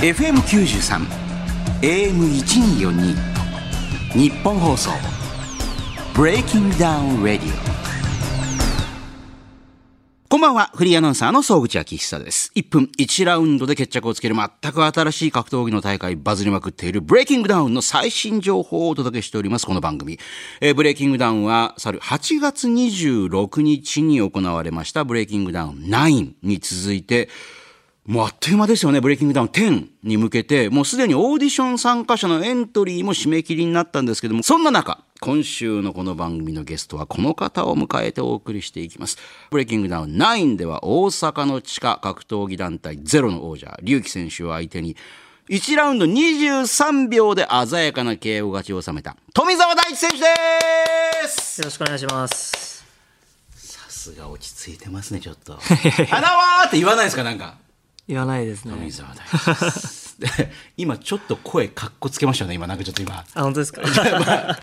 FM93 AM1242 ニッポン放送 BreakingDown RADIO こんばんは、フリーアナウンサーの総口昭久です。1分1ラウンドで決着をつける全く新しい格闘技の大会バズりまくっている BreakingDown の最新情報をお届けしております、この番組。えー、 BreakingDown は、去る8月26日に行われました BreakingDown 9に続いて、もうあっという間ですよね、ブレイキングダウン10に向けて、もうすでにオーディション参加者のエントリーも締め切りになったんですけども、そんな中、今週のこの番組のゲストはこの方を迎えてお送りしていきます。ブレイキングダウン9では大阪の地下格闘技団体ゼロの王者、龍樹選手を相手に、1ラウンド23秒で鮮やかな KO 勝ちを収めた富澤大地選手です！よろしくお願いします。さすが落ち着いてますねちょっと「花は!」って言わないですかなんか言わないですね。富澤大で今ちょっと声かっこつけましたね今なんかちょっと今。あ本当ですか？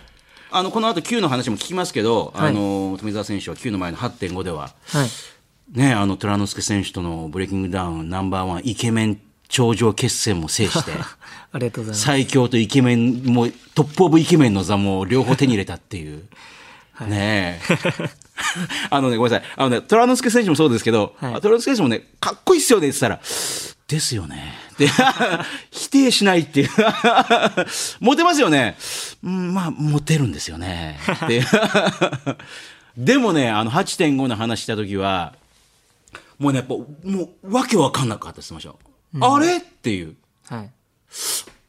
あのこの後 Q の話も聞きますけど、はい、あの富澤選手は Q の前の8.5では、はい、ねあの虎之助選手とのブレイキングダウンナンバーワンイケメン頂上決戦も制して ありがとうございます最強とイケメンもトップオブイケメンの座も両方手に入れたっていう。はい、ねえ。あのね、ごめんなさい。あのね、虎之助選手もそうですけど、はい、虎之助選手もね、かっこいいっすよねって言ったら、ですよね。で、否定しないっていう。モテますよね。うん、まあ、モテるんですよね。ででもね、あの、8.5の話した時は、もうね、やっぱ、もう、わけわかんなかったです、ましょう。うん、あれっていう。はい。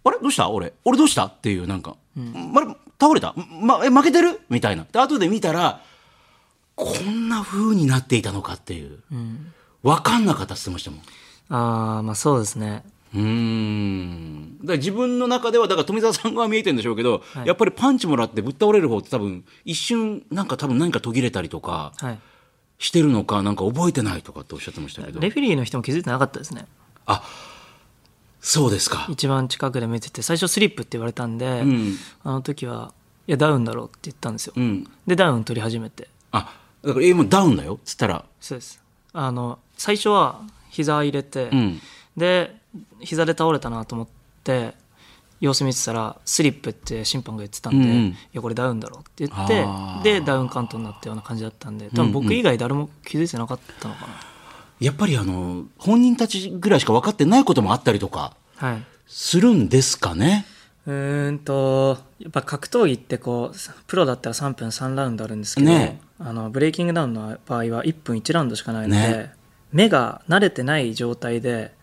あれ？どうした？俺。俺どうした？っていう、なんか。うん、あれ倒れた、ま、え負けてる？みたいなで後で見たらこんな風になっていたのかっていう、うん、分かんなかったって言ってましたもん。ああまあそうですね。うん。だから自分の中ではだから富澤さんが見えてるんでしょうけど、はい、やっぱりパンチもらってぶっ倒れる方って多分一瞬なんか多分何か途切れたりとかしてるのかなんか覚えてないとかっておっしゃってましたけど。レフェリーの人も気づいてなかったですね。あそうですか。一番近くで見てて最初スリップって言われたんで、うん、あの時はいやダウンだろうって言ったんですよ、うん、でダウン取り始めて。あだからえもうダウンだよっつったら。そうです。あの最初は膝入れて、うん、で膝で倒れたなと思って様子見てたらスリップって審判が言ってたんで、うんいやこれダウンだろうって言ってでダウンカウントになったような感じだったんで多分僕以外誰も気づいてなかったのかな、うんうんやっぱりあの本人たちぐらいしか分かってないこともあったりとかするんですかね、はい、うんとやっぱ格闘技ってこうプロだったら3分3ラウンドあるんですけど、ね、あのブレイキングダウンの場合は1分1ラウンドしかないので、ね、目が慣れてない状態で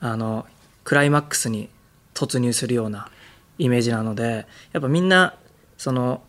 あのクライマックスに突入するようなイメージなのでやっぱみんなその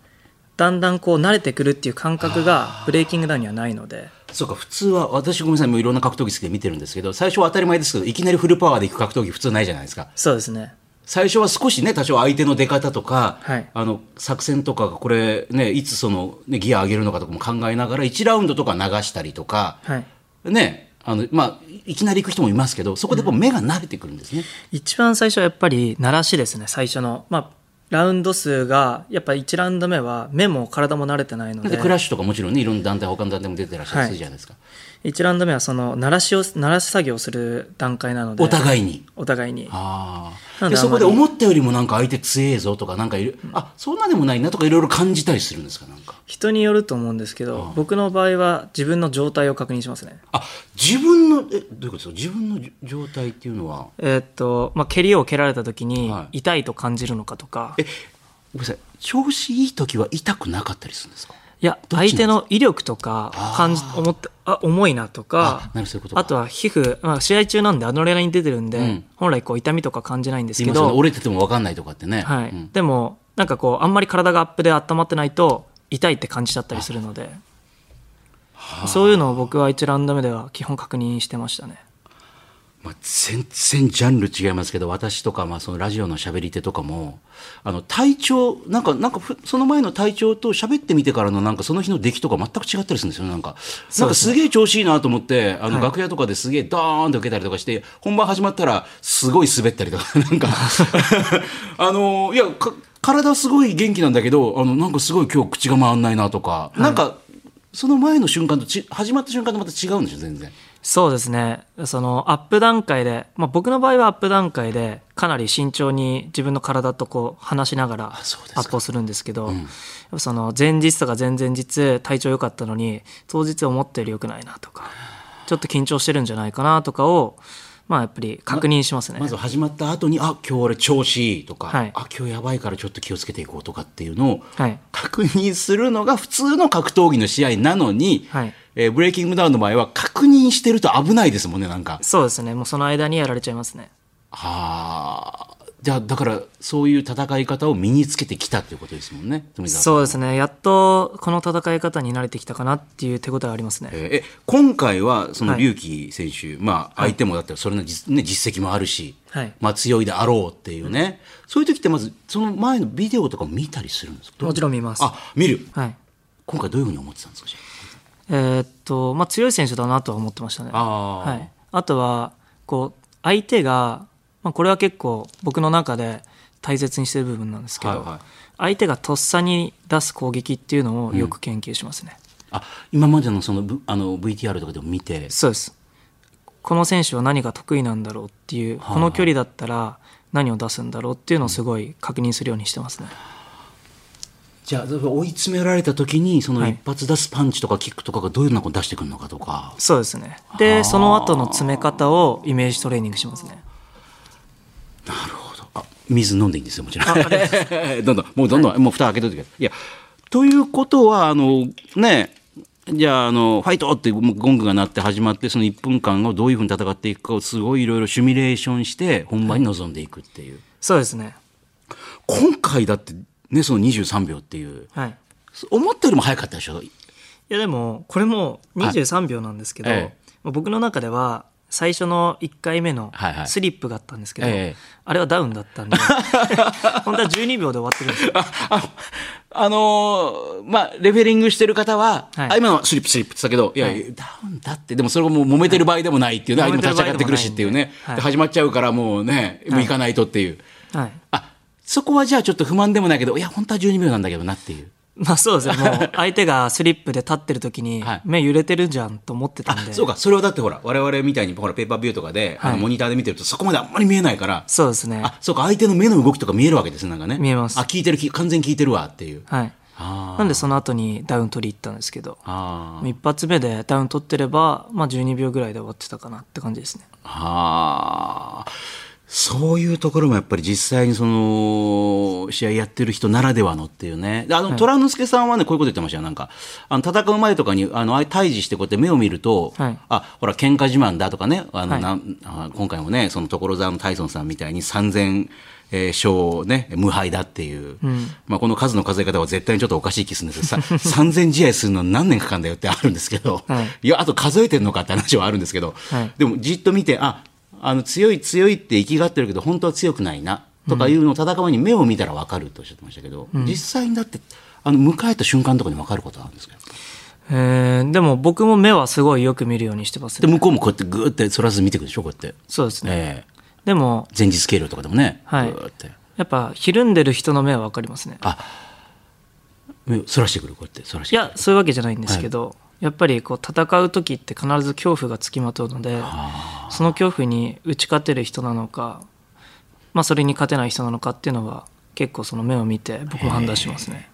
だんだんこう慣れてくるっていう感覚がブレイキングダウンにはないので。そうか普通は私ごめんなさいもういろんな格闘技好きで見てるんですけど最初は当たり前ですけどいきなりフルパワーでいく格闘技普通ないじゃないですか。そうですね最初は少しね多少相手の出方とか、はい、あの作戦とかこれねいつその、ね、ギア上げるのかとかも考えながら1ラウンドとか流したりとか、はい、ねあのまあいきなり行く人もいますけどそこで目が慣れてくるんですね、うん、一番最初はやっぱり慣らしですね最初の。まあラウンド数がやっぱ1ラウンド目は目も体も慣れてないので。クラッシュとかもちろんねいろんな団体他の団体も出てらっしゃるじゃないですか、1ラウンド目はその鳴らしを鳴らし作業をする段階なので。お互いに？お互いに。ああでそこで思ったよりもなんか相手強えぞとかなんかいる、うん、あそんなでもないなとかいろいろ感じたりするんですかなんか？人によると思うんですけど僕の場合は自分の状態を確認しますね。あ自分のえどういうことですか？自分の状態っていうのは？えー、っと、まあ、蹴りを蹴られた時に痛いと感じるのかとか、はい、えごめんなさい。調子いい時は痛くなかったりするんですか？いや相手の威力とか感じ思ってあ重いなとかあとは皮膚、まあ、試合中なんでアドレナリン出てるんで、うん、本来こう痛みとか感じないんですけど折れてても分かんないとかってね、はい、うん、でもなんかこうあんまり体がアップで温まってないと痛いって感じちゃったりするのでそういうのを僕は1ラウンド目では基本確認してましたねまあ、全然ジャンル違いますけど私とか、まあ、そのラジオの喋り手とかもあの体調なんかなんかその前の体調と喋ってみてからのなんかその日の出来とか全く違ったりするんですよなんか。なんかすげえ調子いいなと思ってあの楽屋とかですげえドーンと受けたりとかして、本番始まったらすごい滑ったりとか なんか。あのいや体すごい元気なんだけどあのなんかすごい今日口が回んないなとか、はい、なんかその前の瞬間とち始まった瞬間とまた違うんですよ全然。そうですね。そのアップ段階で、まあ、僕の場合はアップ段階でかなり慎重に自分の体とこう話しながらアップをするんですけどん。やっぱその前日とか前々日体調良かったのに当日思ったより良くないなとかちょっと緊張してるんじゃないかなとかをまあやっぱり確認しますね。まず始まった後にあ今日俺調子いいとか、はい。あ今日やばいからちょっと気をつけていこうとかっていうのをはい。確認するのが普通の格闘技の試合なのに、はいえーブレイキングダウンの場合は確認してると危ないですもんねなんか。そうですね。もうその間にやられちゃいますね。はあじゃあだからそういう戦い方を身につけてきたっていうことですもんね富澤さん。そうですね。やっとこの戦い方に慣れてきたかなっていう手応えありますね。えーえ今回はそのはい。龍樹選手、まあ相手もだったらそれの実,、ね、実績もあるし、はい。まあ強いであろうっていうね、そういう時ってまずその前のビデオとか見たりするんですか？もちろん見ます。あ見る。はい。今回どういうふうに思ってたんですかえーっとまあ、強い選手だなとは思ってましたね。あー。はい、あとはこう相手が、まあ、これは結構僕の中で大切にしてる部分なんですけど、はいはい。相手がとっさに出す攻撃っていうのをよく研究しますね。あ今までのそのぶあの VTR とかでも見て？そうです。この選手は何が得意なんだろうっていうこの距離だったら何を出すんだろうっていうのをすごい確認するようにしてますね。じゃあ追い詰められた時にそのはい。一発出すパンチとかキックとかがどういうのを出してくるのかとか、そうですね。でその後の詰め方をイメージトレーニングしますね。なるほど。あ水飲んでいいんですよもちろん。どんどんもうどんどん、もう蓋開けといてください。いやということはあのねじゃああのファイトってゴングが鳴って始まってその1分間をどういうふうに戦っていくかをすごいいろいろシミュレーションして本番に臨んでいくっていう、そうですね。今回だってねその23秒っていう。はい。思ったよりも早かったでしょ？いやでもこれも23秒なんですけど、はいえ。まあ僕の中では最初の1回目のはいはい。スリップがあったんですけど、ええ。あれはダウンだったんで 本当は12秒で終わってるんですよ。ああのーまあ、レフェリングしてる方は、はい。あ今のはスリップスリップって言ったけど、いや、はい。ダウンだって、でもそれがもう揉めてる場合でもないっていうね、はい。相手も立ち上がってくるしっていうね、はい。で始まっちゃうからもうね、もう行かないとっていう。はい。あ、そこはじゃあちょっと不満でもないけど、いや、本当は12秒なんだけどなっていう。まあそうですね もう相手がスリップで立ってる時にはい。目揺れてるじゃんと思ってたんで、そうか、それはだってほら、我々みたいにほら、ペーパービューとかで、あのはいモニターで見てるとそこまであんまり見えないから、そうですね。あ、そうか、相手の目の動きとか見えるわけですね、なんかね。見えます。あ、聞いてる、き完全に聞いてるわっていう。はい。なんでその後にダウン取り行ったんですけど。一発目でダウン取ってれば、まあ、12秒ぐらいで終わってたかなって感じですね。はあ。そういうところもやっぱり実際にその試合やってる人ならではのっていうね。であの、虎之助さんはね、こういうこと言ってましたよ。なんか、あの、戦う前とかに、あの、対峙してこうやって目を見ると、はい。あ、ほら、喧嘩自慢だとかね、あの、はい。なんあ今回もね、その所沢のタイソンさんみたいに3000、えー勝ね、無敗だっていう、まあ、この数の数え方は絶対にちょっとおかしい気するんですけど、さ 3000試合するの何年かかるんだよってあるんですけど、はい。いや、あと数えてんのかって話はあるんですけど、はい。でもじっと見て、あ、あの強い強いって生きがってるけど、本当は強くないな、とかいうのを戦う前に目を見たら分かるとおっしゃってましたけど、実際にだって、あの、迎えた瞬間とかに分かることあるんですか？えーでも僕も目はすごいよく見るようにしてますで、ね向こうもこうやってグーって反らず見てくるでしょ、こうやって。そうですね、ええ。でも前日計量とかでもね、はい。やっぱひるんでる人の目は分かりますね。あ、目を反らしてくる、こうやって反らして。いやそういうわけじゃないんですけど、やっぱりこう戦う時って必ず恐怖がつきまとうのでその恐怖に打ち勝てる人なのか、まあ、それに勝てない人なのかっていうのは結構その目を見て僕は判断しますね。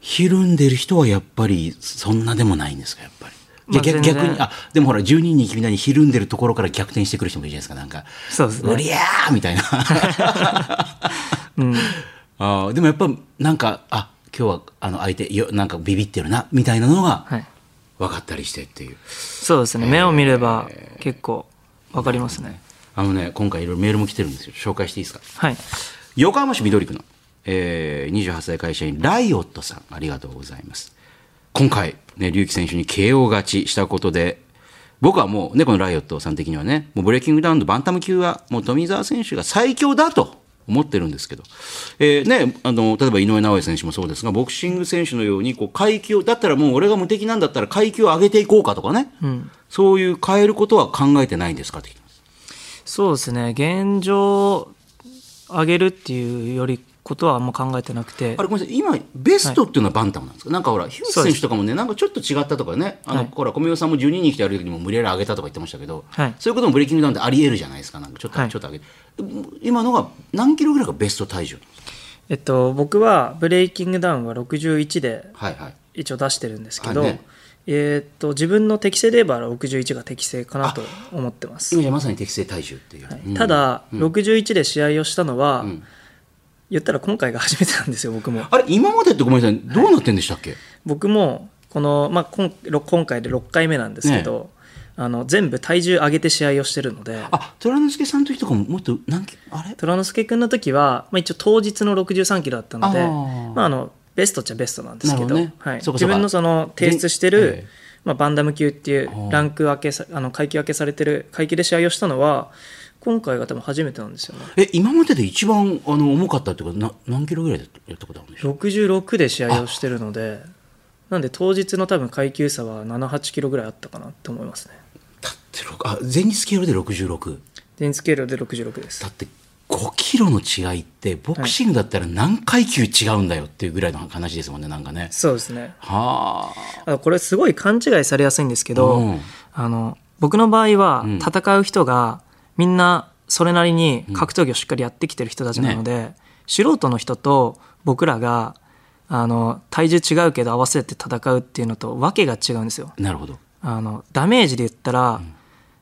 ひるんでる人はやっぱりそんなでもないんですか、やっぱり。まあ逆に、あ、でもほら、12人に君なにひるんでるところから逆転してくる人もいるじゃないですか、なんか。そうですねうりゃーみたいな。うん、あーでもやっぱ、なんか、あ、今日はあの相手よ、なんかビビってるな、みたいなのがはい、分かったりしてっていう。そうですね目を見れば結構分かりますね。あのね、今回いろいろメールも来てるんですよ。紹介していいですか？はい、横浜市緑区の、えー、28歳会社員ライオットさんありがとうございます今回ね龍樹選手に KO 勝ちしたことで僕はもうねこのライオットさん的にはねもうブレイキングダウンのバンタム級はもう富澤選手が最強だと思ってるんですけど、えーね、あの例えば井上尚弥選手もそうですがボクシング選手のようにこう階級だったらもう俺が無敵なんだったら階級を上げていこうかとかね、そういう変えることは考えてないんですか？そうですね。現状上げるっていうよりことはあんま考えてなくて。あれごめんなさい。今ベストっていうのはバンタムなんですか、なんかほら樋口選手とかもねなんかちょっと違ったとかね。あの、はい。ほら小宮さんも12人来てやる時にも無理やり上げたとか言ってましたけど、はい。そういうこともブレイキングダウンってありえるじゃないですか？なんかちょっと、はい。ちょっと上げ今のが何キロぐらいがベスト体重えっと僕はブレイキングダウンは61ではいはい。一応出してるんですけど、はいね。えーっと自分の適正で言えば61が適正かなと思ってます。今じゃまさに適正体重っていう、うん。ただ、61で試合をしたのは、ん言ったら今回が初めてなんですよ僕も。あれ今までってごめんなさいどうなってんでしたっけ、僕もこの、まあ、今今回で6回目なんですけど、あの全部体重上げて試合をしてるので。あ虎之助さんの時とかももっと何あれ？虎之助君の時は、まあ、一応当日の63キロだったのでまあ、あのベストっちゃベストなんですけどね。はい、自分のその提出してる、ええ。まあ、バンダム級っていうー。ランク分けさあの階級分けされてる階級で試合をしたのは今回が多分初めてなんですよね。え今までで一番あの重かったっていうかな何キロぐらいでやったことあるんでしょう66で試合をしてるのでなんで当日の多分階級差は78キロぐらいあったかなと思いますね。だってあ前日スケールで66電スケールで66です。だって5キロの違いってボクシングだったら何階級違うんだよっていうぐらいの話ですもんねなんかね。そうですね。はあ。あこれすごい勘違いされやすいんですけど、うん。あの僕の場合はん。戦う人がみんなそれなりに格闘技をしっかりやってきてる人たちなので、素人の人と僕らがあの体重違うけど合わせて戦うっていうのと訳が違うんですよ。なるほど。あのダメージで言ったら、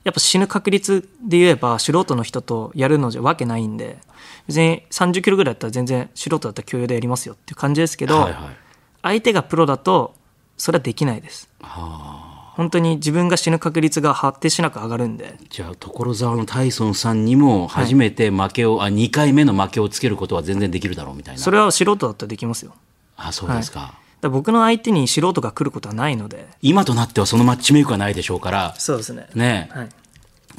やっぱ死ぬ確率で言えば素人の人とやるのじゃわけないんで別に30キロぐらいだったら全然素人だったら共有でやりますよっていう感じですけど、はいはい。相手がプロだとそれはできないです。はあ本当に自分が死ぬ確率が発展しなく上がるんで。じゃあ所沢のタイソンさんにも初めて負けを、あ2回目の負けをつけることは全然できるだろうみたいな。それは素人だったらできますよ。あそうですか、ら僕の相手に素人が来ることはないので。今となってはそのマッチメイクはないでしょうから。そうですね。ね。はい、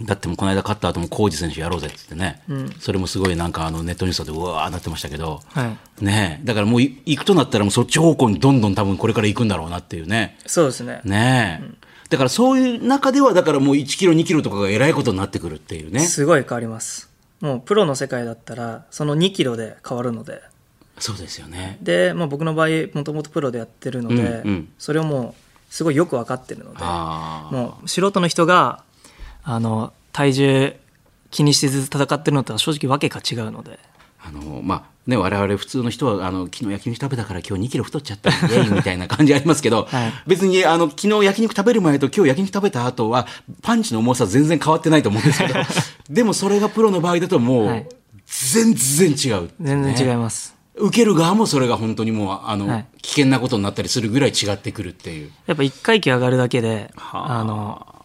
だってもうこの間勝った後も浩二選手やろうぜって言ってね、それもすごいなんかあのネットニュースでうわーなってましたけど、はい、ね。だからもうい行くとなったらもうそっち方向にどんどん多分これから行くんだろうなっていうね。そうですね。ねだからそういう中ではだからもう1キロ2キロとかがえらいことになってくるっていうね。すごい変わります。もうプロの世界だったらその2キロで変わるので。そうですよね。で、まあ、僕の場合もともとプロでやってるので、うんうん。それをもうすごいよく分かってるので。もう素人の人があの体重気にしてずっと戦ってるのとは正直わけが違うので。あのまあね我々普通の人はあの昨日焼肉食べたから今日2キロ太っちゃった。イエイ。みたいな感じありますけど、はい。別にあの昨日焼肉食べる前と今日焼肉食べた後はパンチの重さ全然変わってないと思うんですけど でもそれがプロの場合だともうはい。全然違う、全然違いねます、受ける側もそれが本当にもうあの、はい。危険なことになったりするぐらい違ってくるっていう。やっぱ1階級上がるだけではあ。あの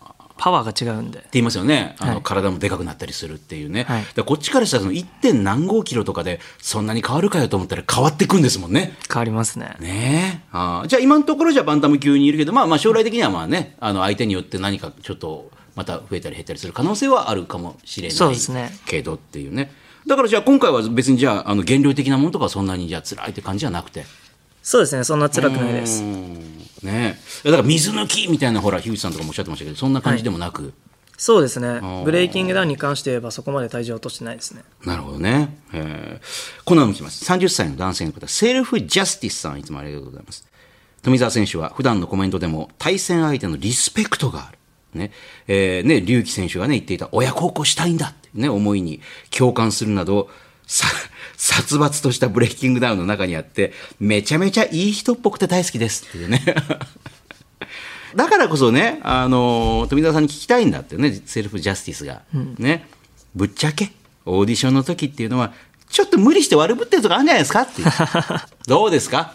パワーが違うんで。って言いますよね。あの、はい。体もでかくなったりするっていうね、はい。こっちからしたらその 1. 点何号キロとかでそんなに変わるかよと思ったら変わってくんですもんね。変わりますね。ね。えあー。じゃあ今のところじゃバンタム級にいるけど、まあ、まあ将来的にはまあねあの相手によって何かちょっとまた増えたり減ったりする可能性はあるかもしれないそうですね。けどっていうね。だからじゃあ今回は別にじゃああの減量的なものとかはそんなにじゃあ辛いって感じじゃなくてそうですねそんな辛くないですうんねえだから水抜きみたいなほら樋口さんとかもおっしゃってましたけどそんな感じでもなく、そうですねーブレイキングダウンに関して言えばそこまで体重を落としてないですねなるほどね。えー、こんなのも来ます。30歳の男性の方、セルフジャスティスさん、いつもありがとうございます。富澤選手は普段のコメントでも対戦相手のリスペクトがある。ね。えー、ね、隆起選手がね、言っていた親孝行したいんだってね、思いに共感するなど、さ、殺伐としたブレイキングダウンの中にあって、めちゃめちゃいい人っぽくて大好きですっていうね。だからこそね、あの富澤さんに聞きたいんだってね、セルフジャスティスが。ね。ぶっちゃけ、オーディションの時っていうのは、ちょっと無理して悪ぶってるとこあるんじゃないですかっていう。どうですか？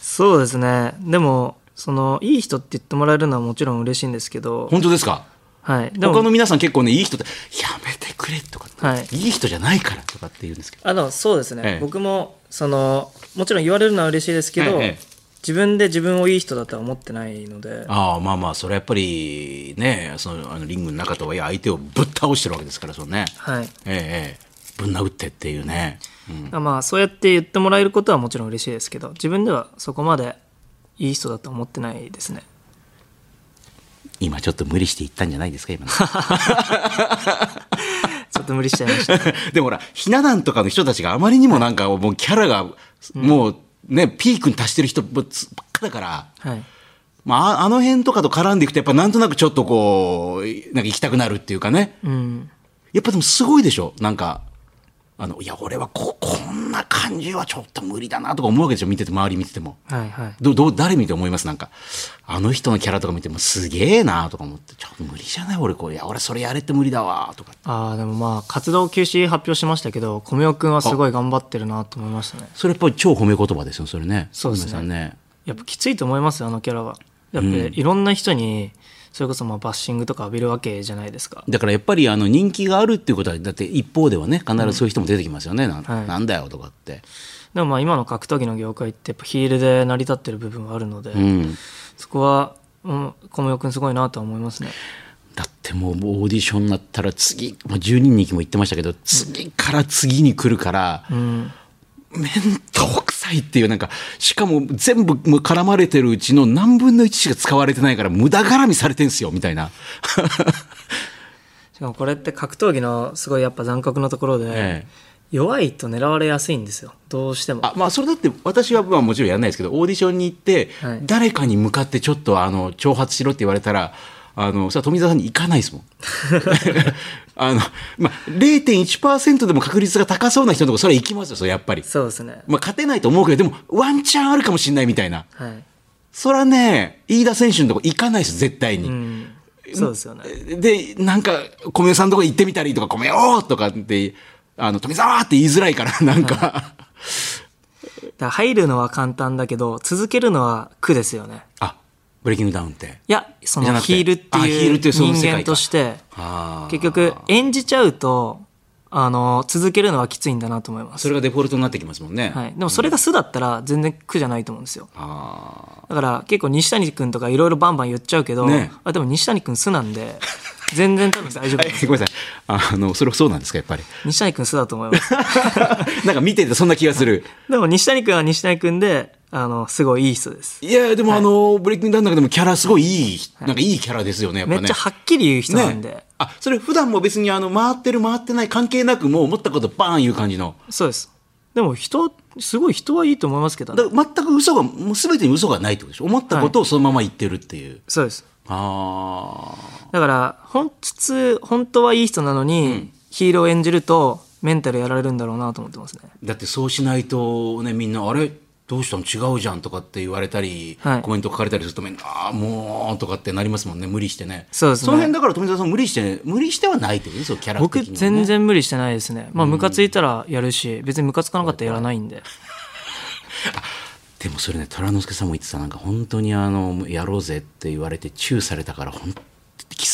そうですねでもそのいい人って言ってもらえるのはもちろん嬉しいんですけど、本当ですか？はい、で他のも皆さん結構ね、いい人って、やめてくれとかって、はい。いい人じゃないからとかって言うんですけど。あのそうですね、ええ。僕もそのもちろん言われるのは嬉しいですけど、ええ。自分で自分をいい人だとは思ってないので。ああ、まあまあ、それはやっぱりね、そのあのリングの中とはいえ相手をぶっ倒してるわけですから、そのね。はい。ええええ。ぶん殴ってっていうね。うん。まあそうやって言ってもらえることはもちろん嬉しいですけど自分ではそこまでいい人だと思ってないですね今ちょっと無理して言ったんじゃないですか、今の。ちょっと無理しちゃいました、ね、でもほら、ひな壇とかの人たちがあまりにもなんかもうキャラが、もうね、ピークに達してる人ばっかだから、はい。まあ、ああの辺とかと絡んでいくと、やっぱなんとなくちょっとこう、なんか行きたくなるっていうかね。うん。やっぱでもすごいでしょ？なんか、あの、いや、俺はこ、こんな感じはちょっと無理だなとか思うわけでしょ見てて、周り見てても。はいはいど、どう、誰見て思います？なんか、あの人のキャラとか見てもすげえなとか思って、ちょっと無理じゃない？俺これ。いや、俺それやれって無理だわとか。ああでもまあ活動休止発表しましたけど米尾君はすごい頑張ってるなと思いましたねそれやっぱり超褒め言葉ですよ、それね。そうですねね。やっぱきついと思いますよあのキャラはやっぱりいろんな人にそれこそまあバッシングとか浴びるわけじゃないですかだからやっぱりあの人気があるっていうことは、だって一方ではね、必ずそういう人も出てきますよね。なはいなんだよとかって。でもまあ今の格闘技の業界ってやっぱヒールで成り立ってる部分はあるので、うん。そこは、うん、米尾君すごいなとは思いますねだってもうオーディションになったら次、まあ、12人にも言ってましたけど、次から次に来るから、うん面倒くさいっていう、なんか、しかも全部絡まれてるうちの何分の1しか使われてないから無駄絡みされてんすよ、みたいな。しかもこれって格闘技のすごいやっぱ残酷なところで、ええ。弱いと狙われやすいんですよ。どうしても。あまあそれだって私はまあもちろんやらないですけどオーディションに行ってはい。誰かに向かってちょっとあの挑発しろって言われたらあのそれは富澤さんに行かないですもん。あのまあ、0.1%でも確率が高そうな人のとこそれは行きますよそれやっぱり。そうですねまあ、勝てないと思うけどでもワンチャンあるかもしれないみたいな。はいそらね飯田選手のとこ行かないです絶対に。うんそうですよねで、なんか、米代さんのとこ行ってみたりとか、米代とかって、あの、富澤って言いづらいから、なんか、だから入るのは簡単だけど続けるのは苦ですよねあ、ブレイキングダウンって。いやそのヒールっていう人間として結局演じちゃうとあの続けるのはきついんだなと思います。それがデフォルトになってきますもんね。はい、でもそれが素だったら全然苦じゃないと思うんですよ。あだから結構西谷君とかいろいろバンバン言っちゃうけど、ね。あでも西谷君素なんで全然多分大丈夫。ーはい、ごめんなさい。あの、それはそうなんですか、やっぱり。西谷君素だと思います。なんか見ててそんな気がする。でも西谷君は西谷君であのすごいいい人です。いや、でもあの、ブレイキングダウンの中でもキャラすごいいい、なんかいいキャラですよね、やっぱね。めっちゃはっきり言う人なんで、ね。あ、それ普段も別にあの、回ってる回ってない関係なく、もう思ったことバーン言う感じの。そうです。でも人すごい人はいいと思いますけどね。全く嘘が、もう全てに嘘がないってことでしょ。思ったことをそのまま言ってるっていう。そうです。ああ。だから本質本当はいい人なのに、ヒーローを演じるとメンタルやられるんだろうなと思ってますね。だってそうしないとねみんなあれ？どうしたの？違うじゃんとかって言われたり、はい。コメント書かれたりするとああもうとかってなりますもんね。無理してね。そうですね。の辺だから富澤さん無理して無理してはないっていうねそうキャラね。全然無理してないですね。まあムカついたらやるし別にムカつかなかったらやらないんで。でもそれね虎之助さんも言ってた。なんか本当にあのやろうぜって言われてチューされたからほんキス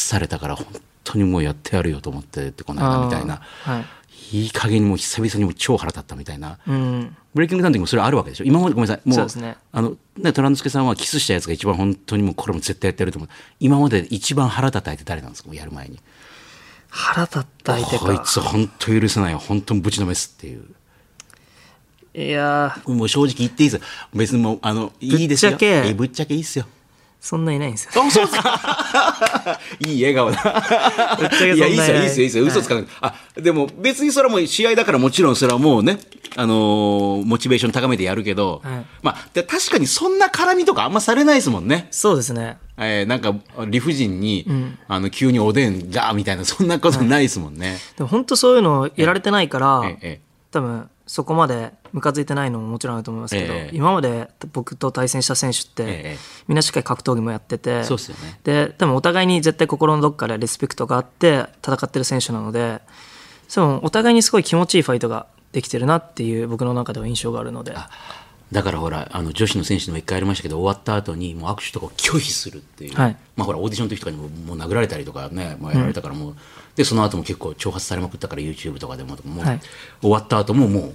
されたから本当にもうやってやるよと思ってってこの間みたいな。はい。いい加減にもう久々にもう超腹立ったみたいな。うん。ブレイキングダウンの時もそれあるわけでしょ？今までごめんなさい。もうそうね。あのね虎之助さんはキスしたやつが一番本当にもうこれも絶対やってやると思う。今までで一番腹立った相手誰なんですか？やる前に。腹立った相手か。こいつ本当許せないよ。本当にぶちのめすっていう。いやー。もう正直言っていいです。よ別にもうあのいいですよ。ぶっちゃけ。えぶっちゃけいいっすよそんないないんですよあ、そうですか。いい笑顔だ。ぶっちゃけいや、いいっすよ、いいっすよ、いいっすよ。はい嘘つかない。あ、でも別にそれはもう試合だからもちろんそれはもうね、あのーモチベーション高めてやるけど、はいまあ、で確かにそんな絡みとかあんまされないですもんね。そうですねえーなんか理不尽に、あの急におでんがみたいなそんなことないですもんね。でも本当そういうのやられてないから、えええ多分そこまでムカついてないのももちろんあると思いますけど、ええ。今まで僕と対戦した選手って、ええ。みんなしっかり格闘技もやっててそうっすよね。で多分お互いに絶対心のどっかでリスペクトがあって戦ってる選手なのでそうお互いにすごい気持ちいいファイトができてるなっていう僕の中では印象があるのでだからほらあの女子の選手にも一回ありましたけど終わった後にもう握手とかを拒否するっていう、はい。まあほらオーディションの時とかにももう殴られたりとかね、もうやられたからもう、でその後も結構挑発されまくったから YouTube とかでもも。う、はい。終わった後ももう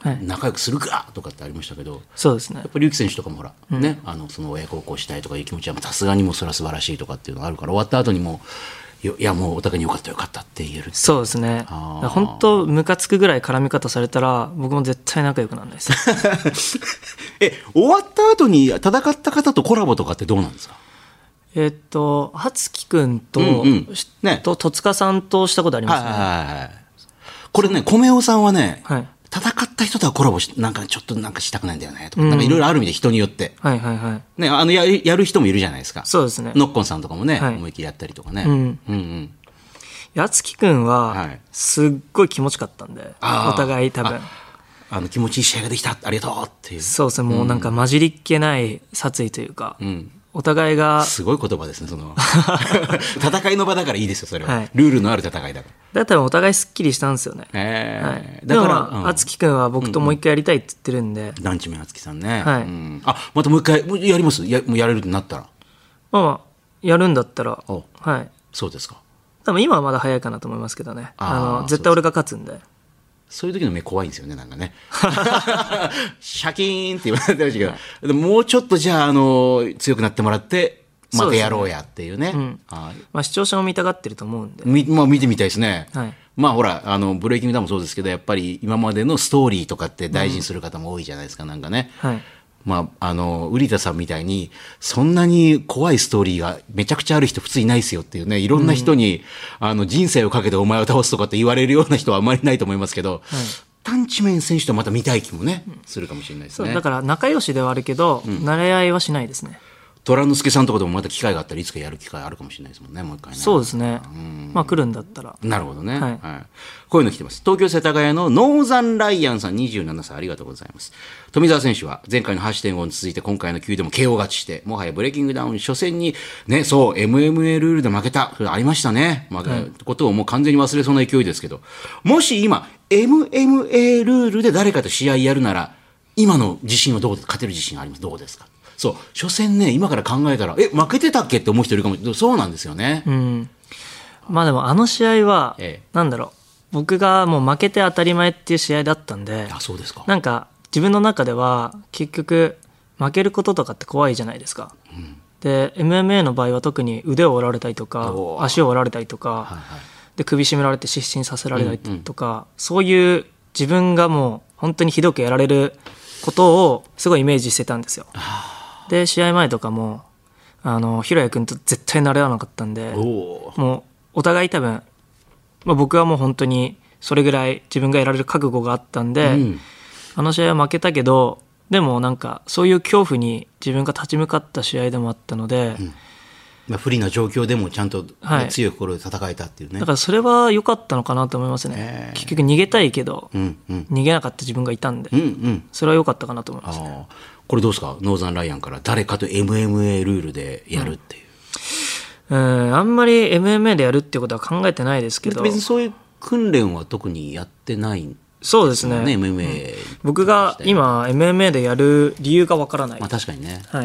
はい。仲良くするかとかってありましたけど、そうですね。やっぱり龍樹選手とかもほら、ね、あのその親孝行したいとかいう気持ちはさすがにもうそれは素晴らしいとかっていうのがあるから終わった後にもうよいやもうお互いによかったよかったって言えるそうですね。本当ムカつくぐらい絡み方されたら僕も絶対仲良くならないです。え終わった後に戦った方とコラボとかってどうなんですか？えっと、はつきくんと、うんうん。ね。と戸塚さんとしたことありますね。はいはいはいはい。これね、米尾さんはね、はい戦った人とはコラボし、なんかちょっとなんかしたくないんだよね、とか、なんかいろいろある意味で人によって。はいはいはい。ね、あの、やるやる人もいるじゃないですか。そうですね。ノッコンさんとかもね、はい思いっきりやったりとかね。うんうんうん。やつきくんは、はいすっごい気持ちよかったんで、あーお互い多分。あの、気持ちいい試合ができた、ありがとうっていう。そうですね、もうなんか混じりっけない殺意というか、んお互いが、すごい言葉ですね、その。戦いの場だからいいですよ、それは。はいルールのある戦いだから。だったらお互いすっきりしたんですよね。えはいー、だから、あ、あつきくんは僕ともう一回やりたいって言ってるんで、団地面あつきさんね。はいうんあ、またもう一回、もうやります？やもうやれるってなったら？まあまあ、やるんだったら、おはい。そうですか。多分今はまだ早いかなと思いますけどね。あの、絶対俺が勝つんで。そういう時の目怖いんですよね、なんかね。シャキーンって言われてましたけど、でももうちょっとじゃあ、あの、強くなってもらって、またやろうやっていうね。はいまあ視聴者も見たがってると思うんで。みまあ、見てみたいですね。はいまあほら、あの、ブレイキングダウンもそうですけど、やっぱり今までのストーリーとかって大事にする方も多いじゃないですか、なんかね。はい。まあ、あの、瓜田さんみたいに、そんなに怖いストーリーがめちゃくちゃある人普通いないですよっていうね、いろんな人に、あの、人生をかけてお前を倒すとかって言われるような人はあまりないと思いますけど、探知面選手とまた見たい気もね、するかもしれないですねだ。から仲良しではあるけど、慣れ合いはしないですね。虎之助さんとかでもまた機会があったらいつかやる機会あるかもしれないですもんね、もう一回ね。そうですね。まあ来るんだったら。なるほどね、ははいいこういうの来てます。東京世田谷のノーザンライアンさん27歳ありがとうございます。富澤選手は前回の8.5に続いて今回の9でも KO 勝ちして、もはやブレイキングダウン初戦に、ね、そう、MMA ルールで負けた。ありましたね。負けたことをもう完全に忘れそうな勢いですけど、もし今、MMA ルールで誰かと試合やるなら、今の自信はどうですか？勝てる自信あります？どうですか？そう、初戦ね、今から考えたら、え、負けてたっけって思う人いるかも。そうなんですよね。うん。まあでもあの試合は、ええなんだろう。僕がもう負けて当たり前っていう試合だったんで、あ、そうですか。なんか自分の中では結局負けることとかって怖いじゃないですか。で MMA の場合は特に腕を折られたりとか足を折られたりとか、はいはいで首絞められて失神させられたりとか、そういう自分がもう本当にひどくやられることをすごいイメージしてたんですよ。で試合前とかもあのひろや君と絶対なれ合わなかったんでおーもうお互い多分、まあ、僕はもう本当にそれぐらい自分がやられる覚悟があったんで、うんあの試合は負けたけどでもなんかそういう恐怖に自分が立ち向かった試合でもあったので、まあ、不利な状況でもちゃんと、ねはい強い心で戦えたっていうねだ。からそれは良かったのかなと思いますね、結局逃げたいけど、うんうん。逃げなかった自分がいたんで、うんうん。それは良かったかなと思います、ああ。これどうですか？ノーザンライアンから。誰かと MMA ルールでやるっていう。うん。あんまり MMA でやるっていうことは考えてないですけど。別にそういう訓練は特にやってないんそうですね。ね、MMA。僕が今 MMA でやる理由がわからない、まあ確かにね。は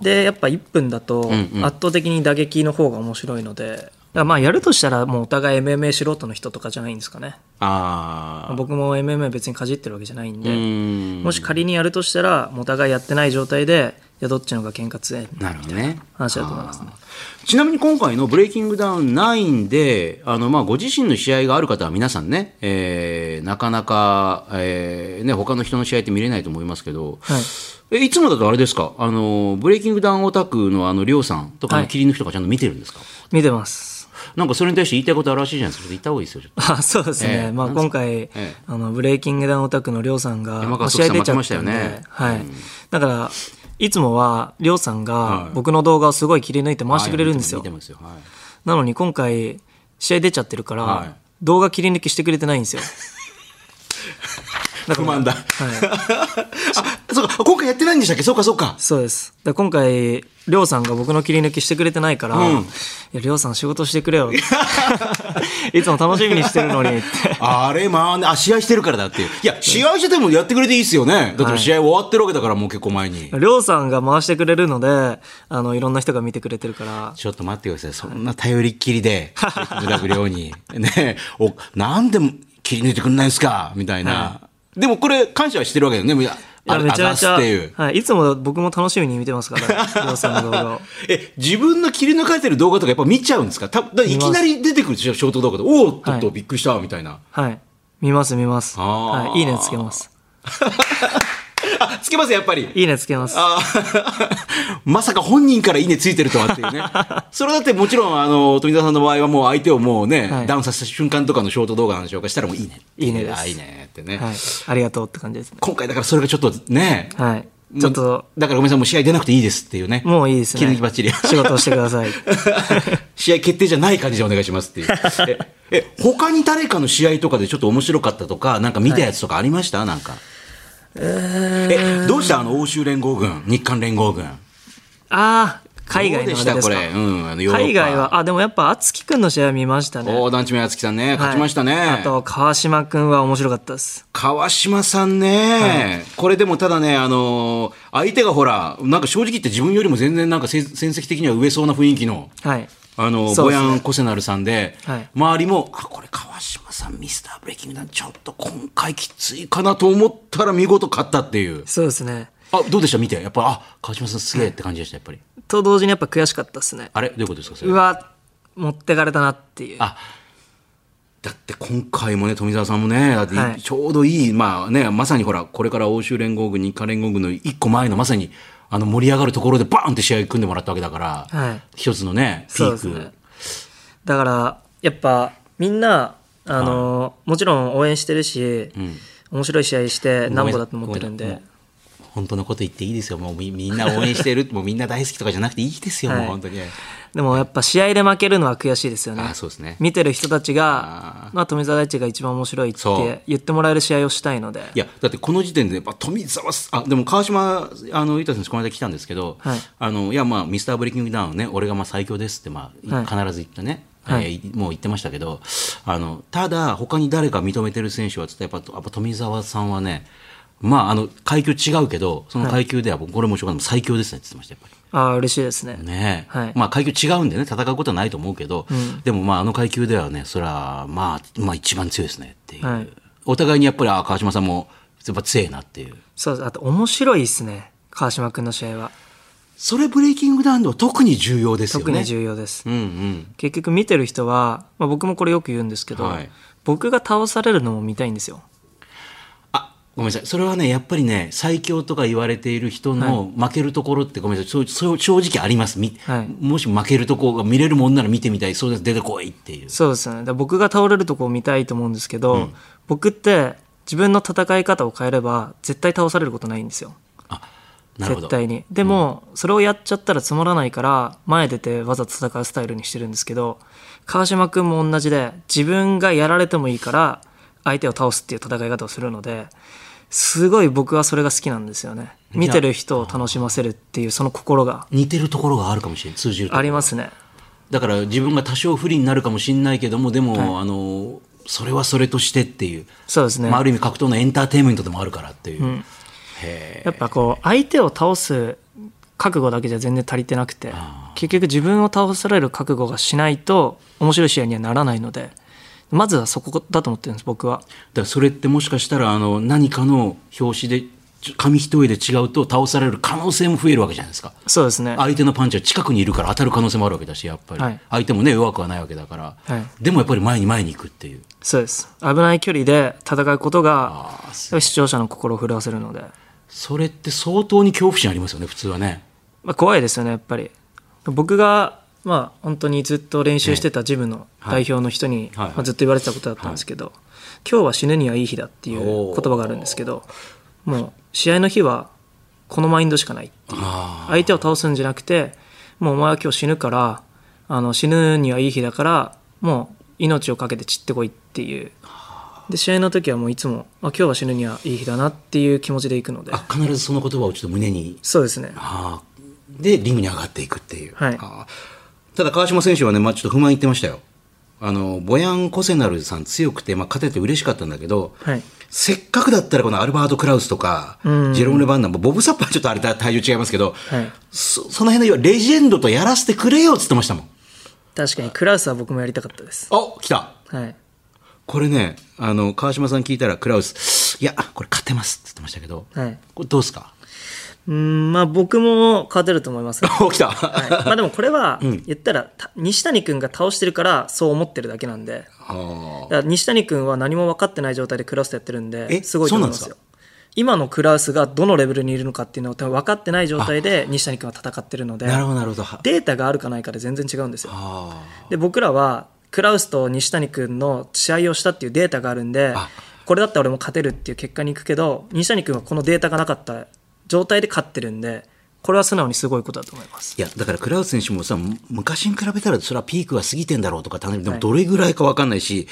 い。でやっぱ1分だとんうん。圧倒的に打撃の方が面白いので、らまあやるとしたらもうお互い MMA 素人の人とかじゃないんですかね。ああ。僕も MMA 別にかじってるわけじゃないんうで、ん。もし仮にやるとしたらもうお互いやってない状態でいやどっちの方が喧嘩強い。なるほどね。話だと思いますね。ちなみに今回のブレイキングダウン9で、あの、まあ、ご自身の試合がある方は皆さんね、えーなかなか、えーね、他の人の試合って見れないと思いますけど、はい。えいつもだとあれですか？あの、ブレイキングダウンオタクのあの、りょうさんとかの切り抜きとかちゃんと見てるんですか、見てますなんかそれに対して言いたいことあるらしいじゃないですか。言った方がいいですよ。あそうですね、ええ。まあ、今回、ええ。あのブレイキングダウンオタクのりょうさんが試合出ちゃったんで、負けましたよね。はい。だからいつもはりょうさんはがい。僕の動画をすごい切り抜いて回してくれるんですよ、はいなのに今回試合出ちゃってるから、はい。動画切り抜きしてくれてないんですよ。不満だ。はい。あ、そうか、今回やってないんでしたっけ？そうか、そうか。そうです今回りょうさんが僕の切り抜きしてくれてないから、うんいやりょうさん仕事してくれよ いつも楽しみにしてるのにって あれ、まあ、あ、試合してるからだっていう。いや、試合しててもやってくれていいっすよね。だって試合終わってるわけだから、もう結構前に。りょうさんが回してくれるのであのいろんな人が見てくれてるからちょっと待ってください。そんな頼りっきりで、無駄不良に。ねお、なんで切り抜いてくんないんすか？みたいな。でもこれ、感謝はしてるわけだよね。やめちゃめちゃ。はい、いつも僕も楽しみに見てますから、りさんの動画を。え、自分の切り抜かれてる動画とかやっぱ見ちゃうんですか？ただいきなり出てくるでしょ？ショート動画で。おおっとっと、はいびっくりしたみたいな。はい。見ます見ます。はい。いいねつけます。あ、つけますやっぱり。いいねつけます。まさか本人からいいねついてるとはっていうね。それだってもちろん、あの、富田さんの場合はもう相手をもうね、はいダウンさせた瞬間とかのショート動画の紹介したらもういいね。いいねですあいいねってね。はい。ありがとうって感じですね。今回だからそれがちょっとね、はい。ちょっと、だからごめんなさい、もう試合出なくていいですっていうね。もういいですね。切り抜きバッチリ仕事をしてください。試合決定じゃない感じでお願いしますっていう。え、え他に誰かの試合とかでちょっと面白かったとか、なんか見たやつとかありました、なんか。え、どうしたあの欧州連合軍、日韓連合軍？ああ、海外のあこれ。うん、あの海外は、あ、でもやっぱ、敦樹くんの試合見ましたね。おー、団地目敦樹さんね、勝ちましたね。はいあと、川島くんは面白かったです。川島さんね、これでもただね、あのー相手がほら、なんか正直言って自分よりも全然なんか成戦績的には上そうな雰囲気の、はい。あの、ねヤン・コセナルさんで、はい周りも、あ、これ川島さんミスターブレイキングダウン、ちょっと今回きついかなと思ったら見事勝ったっていう。そうですね。あ、どうでした？見て。やっぱ、あ、川島さんすげえって感じでした、やっぱり。と同時にやっぱ悔しかったですね。あれ？どういうことですかそれ？うわ、持ってかれたなっていう。あだって今回もね、富澤さんもね、だってはいちょうどいい、まあね、まさにほら、これから欧州連合軍、日韓連合軍の一個前のまさに、あの盛り上がるところでバーンって試合組んでもらったわけだから、はい一つのね、ピーク。ね。だから、やっぱ、みんな、あの、もちろん応援してるし、面白い試合して、なんぼだと思ってるんで。本当のこと言っていいですよ。もうみみんな応援してる、もうみんな大好きとかじゃなくていいですよ、はい。もう本当に。でもやっぱ試合で負けるのは悔しいですよね。あそうですね。見てる人たちあが、まあ、富澤大地が一番面白いって言ってもらえる試合をしたいので。いや、だってこの時点で、やっぱ富澤あ、でも川島、あの、伊藤選手、この間来たんですけど、はい。あの、いや、まあ、ミスターブレイキングダウンね、俺がまあ最強ですって、まあ、はい。必ず言ってね、はい。えーもう言ってましたけど、あの、ただ、他に誰か認めてる選手は、やっぱ、やっぱ富澤さんはね、まあ、あの、階級違うけど、その階級では、これもしょうがない最強ですねって言ってました、やっぱり。ああ、嬉しいですね。ねえはいまあ階級違うんでね戦うことはないと思うけど、でもまああの階級ではねそれはまあまあ一番強いですねっていう、はいお互いにやっぱりあ川島さんもやっぱ強いなっていうそうです。あと、面白いですね。川島君の試合は。それブレイキングダウンでは特に重要ですよね特に重要です。うんうん結局見てる人は、まあ、僕もこれよく言うんですけど、はい僕が倒されるのも見たいんですよ。あごめんなさい。それはねやっぱりね最強とか言われている人の負けるところってごめんなさい。そうそう正直あります、みはい。もし負けるところが見れるもんなら見てみたい。そうです。出てこいっていう。そうですよね。僕が倒れるとこを見たいと思うんですけど、僕って自分の戦い方を変えれば絶対倒されることないんですよ。あなるほど。絶対に。でも、それをやっちゃったらつまらないから、前出てわざと戦うスタイルにしてるんですけど、川島君も同じで、自分がやられてもいいから、相手を倒すっていう戦い方をするので、すごい僕はそれが好きなんですよね。見てる人を楽しませるっていう、その心が。似てるところがあるかもしれない通じるありますね。だから自分が多少不利になるかもしれないけどもでも、あのそれはそれとしてっていう、そうですね。まあ、ある意味格闘のエンターテインメントでもあるからっていう、へやっぱこう相手を倒す覚悟だけじゃ全然足りてなくて結局自分を倒される覚悟がしないと面白い試合にはならないのでまずはそこだと思ってるんです僕は。だそれってもしかしたらあの何かの表紙で紙一重で違うと倒される可能性も増えるわけじゃないですか。そうですね。相手のパンチは近くにいるから当たる可能性もあるわけだしやっぱり、はい。相手もね弱くはないわけだから、はい。でもやっぱり前に前に行くっていう。そうです。危ない距離で戦うことが視聴者の心を震わせるので、それって相当に恐怖心ありますよね普通はね。まあ、怖いですよねやっぱり。僕がまあ本当にずっと練習してたジムの代表の人に、まあ、ずっと言われてたことだったんですけど、今日は死ぬにはいい日だっていう言葉があるんですけどもう試合の日はこのマインドしかないってい相手を倒すんじゃなくてもうお前は今日死ぬからあの死ぬにはいい日だからもう命を懸けて散ってこいっていう。で試合の時はもういつもあ今日は死ぬにはいい日だなっていう気持ちでいくので。あ必ずその言葉をちょっと胸に。そうですね。でリングに上がっていくっていう、はいただ川島選手はね、まあ、ちょっと不満言ってましたよ。あのボヤン・コセナルさん強くて、まあ、勝てて嬉しかったんだけど、はい。せっかくだったらこのアルバート・クラウスとか、うん。ジェロム・レバンナもボブ・サッパーはちょっとあれ体重違いますけど、はい。そその辺のレジェンドとやらせてくれよっつってましたもん。確かにクラウスは僕もやりたかったです。あ来た。はい。これねあの川島さん聞いたらクラウスいやこれ勝てますって言ってましたけど、はい。これどうですか？うんまあ僕も勝てると思います、は お来た、い、まあでもこれは言ったら、た西谷君が倒してるからそう思ってるだけなんで。西谷君は何も分かってない状態でクラウスやってるんえですごいと思いますよ。今のクラウスがどのレベルにいるのかっていうのを多分分かってない状態で西谷君は戦ってるのでなるほどなるほど。データがあるかないかで全然違うんですよ。あで僕らはクラウスと西谷君の試合をしたっていうデータがあるんであ。これだったら俺も勝てるっていう結果に行くけど西谷君はこのデータがなかった状態で勝ってるんでこれは素直にすごいことだと思います。いやだからクラウス選手もさむ昔に比べたらそれはピークは過ぎてんだろうとかでもどれぐらいか分かんないし、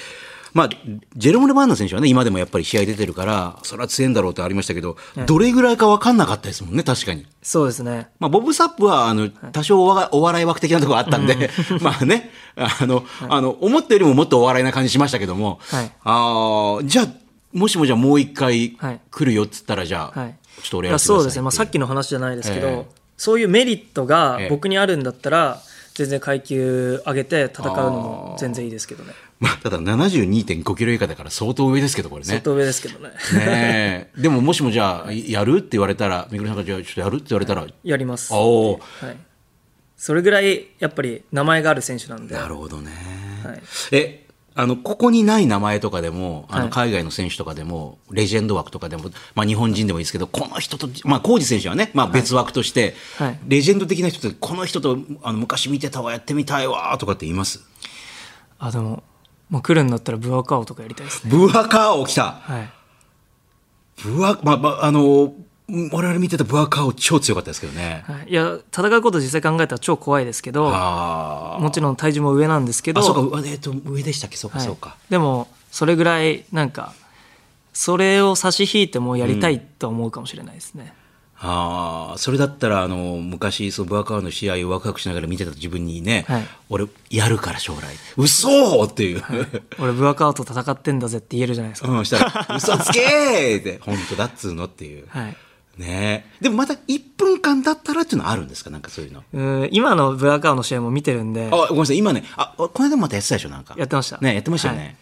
まあ、ジェロム・レバンナ選手はね今でもやっぱり試合出てるからそれは強いんだろうってありましたけど、どれぐらいか分かんなかったですもんね確かに。そうですね。まあ、ボブ・サップは、あの、多少おわお笑い枠的なところあったんで、まあね、あの、あの、思ったよりももっとお笑いな感じしましたけども、はい。ああ、じゃあ、もしもじゃあもう一回はい。来るよっつったら、じゃあ、はいちょっと俺いやそうですね、まあ、さっきの話じゃないですけど、ええ。そういうメリットがええ。僕にあるんだったら、全然階級上げて戦うのも全然いいですけどね。まあ、ただ72.5キロ以下だから相当上ですけど、これね。相当上ですけどね。ねえ。でももしもじゃあ、やるって言われたら、みくるさんがじゃあちょっとやるって言われたら、やります、おおはい、それぐらいやっぱり名前がある選手なんで。なるほどね。はい。え、あの、ここにない名前とかでも、あの、はい。海外の選手とかでも、レジェンド枠とかでも、まあ日本人でもいいですけど、この人と、まあ、コージ選手はね、まあ別枠として、はい。レジェンド的な人って、この人と、あの、昔見てたわ、やってみたいわ、とかって言います？あでももう来るんだったらブアカオとかやりたいですね。ブアカーオ来た。はい。ブア、まあ、まあ、あの、我々見てたブアカーオ超強かったですけどね。はい、いや戦うこと実際考えたら超怖いですけどあもちろん体重も上なんですけあ。どあ、そうか、うえっと、上でしたっけ？そうか、はいそうか。でもそれぐらいなんかそれを差し引いてもやりたいと思うかもしれないですね、ああ、それだったら、あの、昔、そのブアカーの試合をワクワクしながら見てた自分にね、はい俺、やるから将来。嘘っていう。俺ブアカウト戦ってんだぜって言えるじゃないですか、うん、したら、嘘つけーって、本当だっつうのっていう。はいね。えでもまた1分間だったらっていうのはあるんですか？なんかそういうの。うん今のブアカウの試合も見てるんで。あ、ごめんなさい、今ね、あ、この間もまたやってたでしょ？なんか。やってました。ね、やってましたよね。はい。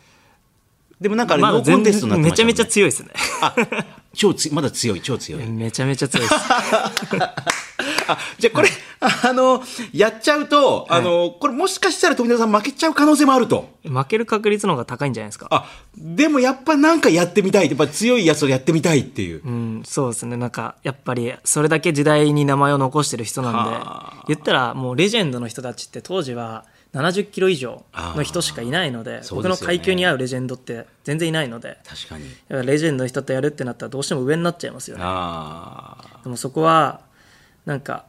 でもなんかあれ、ノーコンテストになってましたね。めちゃめちゃ強いですね。あ、超つ、まだ強い、超強い。めちゃめちゃ強いです。あ、じゃあこれ、あの、やっちゃうと、あの、これもしかしたら富田さん負けちゃう可能性もあると。負ける確率の方が高いんじゃないですかあ、でもやっぱなんかやってみたい。やっぱ強いやつをやってみたいっていう。うん、そうですねなんかやっぱりそれだけ時代に名前を残してる人なんでは言ったらもうレジェンドの人たちって当時は70キロ以上の人しかいないので僕の階級に合うレジェンドって全然いないので確かに。レジェンドの人とやるってなったらどうしても上になっちゃいますよね。でもそこはなんか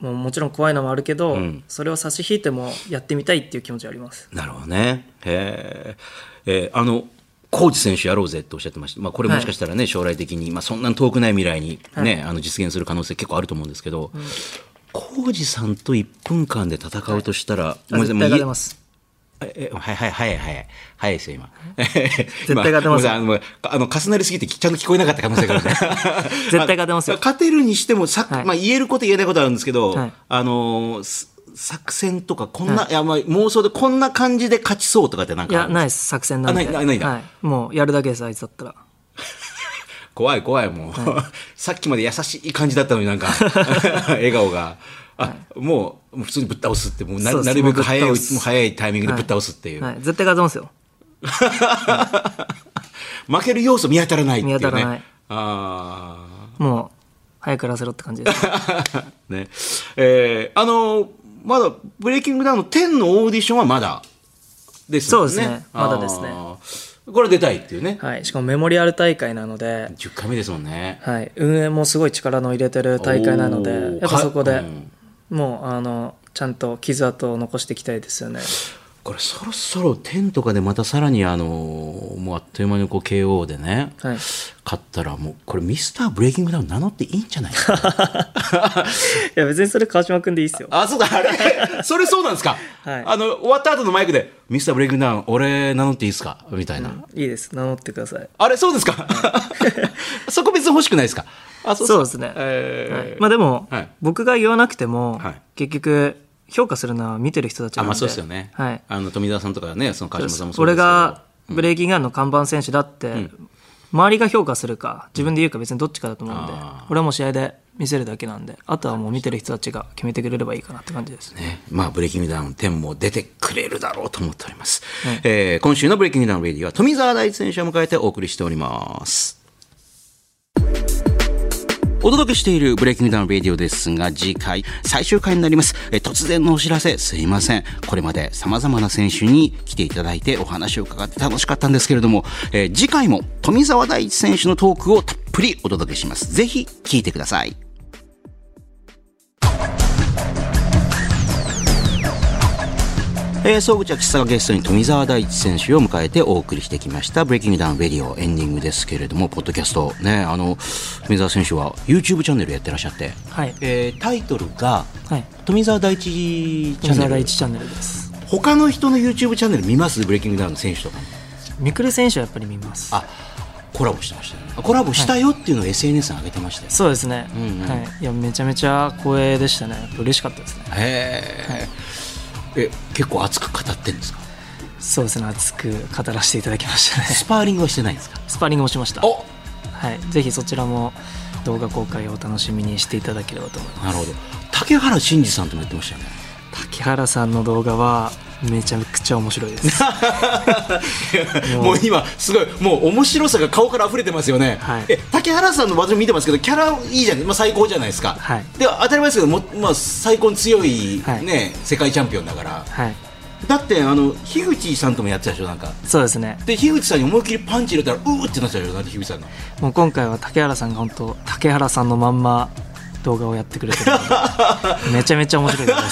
もうもちろん怖いのもあるけど、ん。それを差し引いてもやってみたいっていう気持ちはあります。なるほどね。へえ。えーあの、コーチ選手やろうぜっておっしゃってました。まあこれもしかしたらね、将来的に、まあそんな遠くない未来にね、あの実現する可能性結構あると思うんですけど、コージさんと1分間で戦うとしたら、ごめんなさいえ、えはいはいはいはい。早いですよ、今。絶対勝てますよ。あの、重なりすぎてちゃんと聞こえなかった可能性がある。ね。絶対勝てますよ。あ勝てるにしても、さはい。まあ言えること言えないことあるんですけど、はい。あの、す作戦とか、こんな、い、や、まあ妄想でこんな感じで勝ちそうとかってなんかいやないです。作戦なんで。あないないないはい、もうやるだけですあいつだったら。怖い怖い、もう。さっきまで優しい感じだったのになんか、笑顔が。あ、もう、普通にぶっ倒すって、もうななるべく早い、早いタイミングでぶっ倒すっていう。はい、絶対勝てますよ。負ける要素見当たらないっていうね。見当たらない。あもう早くやらせろって感じです。あ。ね。えーあの、まだ、ブレイキングダウンの10のオーディションはまだ。ですよね。そうですね。まだですね。これ出たいっていうね。はい、しかもメモリアル大会なので、10回目ですもんね。はい、運営もすごい力の入れてる大会なのでやっぱそこで、かうんもうあのちゃんと傷跡を残していきたいですよね。これそろそろ10とかでまたさらにあの、もうあっという間にこう KO でね、はい。勝ったらもう、これミスターブレイキングダウン名乗っていいんじゃない？か ないや別にそれ川島君でいいっすよ。あ、そうだ、あれ？それそうなんですか、はい。あの、終わった後のマイクで、ミスターブレイキングダウン、俺名乗っていいですか？みたいな。いいです。名乗ってください。あれ、そうですか？そこ別に欲しくないですか？あ、そうですね、えー。はい。まあでも、はい。僕が言わなくても、はい。結局評価するのは見てる人たちなあ、んで。まあそうですよね。はい。あの、富澤さんとかね、その川島さんもそうです。けど。俺がブレイキングガンの看板選手だって、周りが評価するか自分で言うか別にどっちかだと思うんで、あ俺はもう試合で見せるだけなんであとはもう見てる人たちが決めてくれればいいかなって感じです。ね。ね、まあ、 BreakingDown 10も出てくれるだろうと思っております。はい。えー今週の BreakingDown RADIO は冨澤大智選手を迎えてお送りしております。お届けしている BreakingDown RADIO ですが、次回、最終回になります。え突然のお知らせ、すいません。これまで様々な選手に来ていただいてお話を伺って楽しかったんですけれども、え、次回も冨澤大智選手のトークをたっぷりお届けします。ぜひ聞いてください。えー、総口昭久がゲストに冨澤大智選手を迎えてお送りしてきました「BreakingDown RADIO」エンディングですけれどもポッドキャスト。ねあの冨澤選手は YouTube チャンネルやってらっしゃって、はい。えー、タイトルが、はい、冨澤大智チャンネル。冨澤大智チャンネルです。他の人の YouTube チャンネル見ます？ BreakingDown の選手とか。ミクル選手はやっぱり見ます。あコラボしてました、ね、コラボしたよっていうのを SNS に上げてましたよ、そうですね、うんうん、はい、いやめちゃめちゃ光栄でしたね。嬉しかったですね。へえ、はいえ結構熱く語ってるんですか？そうですね熱く語らせていただきましたね。スパーリングはしてないんですか？スパーリングもしました。はい。ぜひそちらも動画公開をお楽しみにしていただければと思います。なるほど。竹原慎二さんとも言ってましたよね竹原さんの動画はめちゃくちゃ面白いです。もう今すごいもう面白さが顔から溢れてますよね、はい、え竹原さんの私見てますけどキャラいいじゃん、まあ、最高じゃないですか、はい、で当たり前ですけども、まあ、最高に強い、ね、はい、世界チャンピオンだから、はい、だってあの樋口さんともやってたでしょなんか。そうですね。で樋口さんに思いっきりパンチ入れたらうーってなっちゃうよなんて樋口さんがもう今回は竹原さんが本当竹原さんのまんま動画をやってくれてる めちゃめちゃ面白いです。ね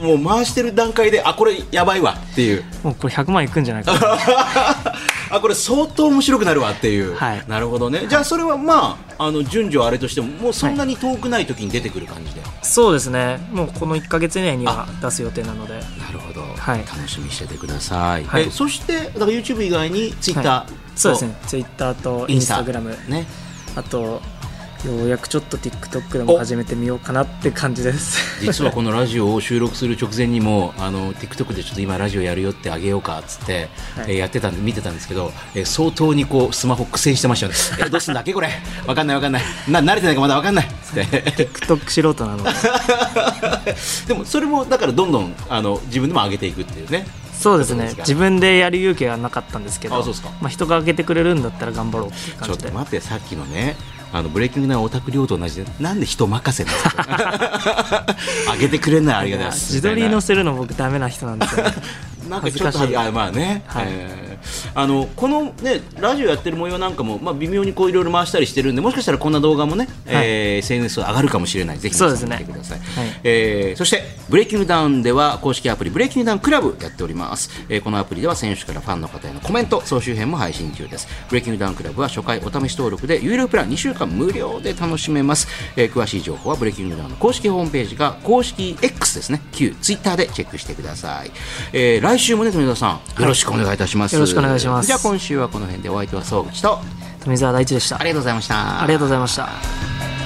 もう回してる段階であこれやばいわっていう。もうこれ100万いくんじゃないか あこれ相当面白くなるわっていう、はい、なるほどね、じゃあそれはまああの順序あれとしてももうそんなに遠くない時に出てくる感じで、はい、そうですね。もうこの1か月以内には出す予定なので。なるほど、はい、楽しみにしててください、はい、そしてだから YouTube 以外にツイッター、はい、そうですね。ツイッターとインスタ。グラムね。あとようやくちょっと TikTok でも始めてみようかなって感じです。実はこのラジオを収録する直前にも あの TikTok でちょっと今ラジオやるよってあげようかっつって、はい、えー、やってたんで見てたんですけど、えー、相当にこうスマホ苦戦してましたよね。えー、どうすんだっけこれ。わかんないわかんない。な慣れてないかまだわかんない。っつって TikTok 素人なの。でもそれもだからどんどんあの自分でも上げていくっていうね。そうですね。自分でやる勇気はなかったんですけどあそうですか、まあ、人が上げてくれるんだったら頑張ろうっていう感じで。ちょっと待ってさっきのねあのブレイキングダウンオタク寮と同じでなんで人任せなんですか？上げてくれないありがたいです。自撮り載せるの僕ダメな人なんですよ、ね、なんかちょっとあまあね、はい、えー、あのこのねラジオやってる模様なんかもまあ微妙にこういろいろ回したりしてるんでもしかしたらこんな動画もね、はい、えー、SNS 上がるかもしれない。ぜひ皆さん見てください、ね。はい、えー、そしてブレイキングダウンでは公式アプリブレイキングダウンクラブやっております、えー、このアプリでは選手からファンの方へのコメント総集編も配信中です。ブレイキングダウンクラブは初回お試し登録で有料プラン2週間無料で楽しめます、えー、詳しい情報はブレイキングダウンの公式ホームページが公式 X ですね。旧 Twitter でチェックしてください、えー、来週もね富田さん。よろしくお願いいたします、よろしくお願いします。じゃあ今週はこの辺でお相手は総口と富澤大地でした。ありがとうございました。ありがとうございました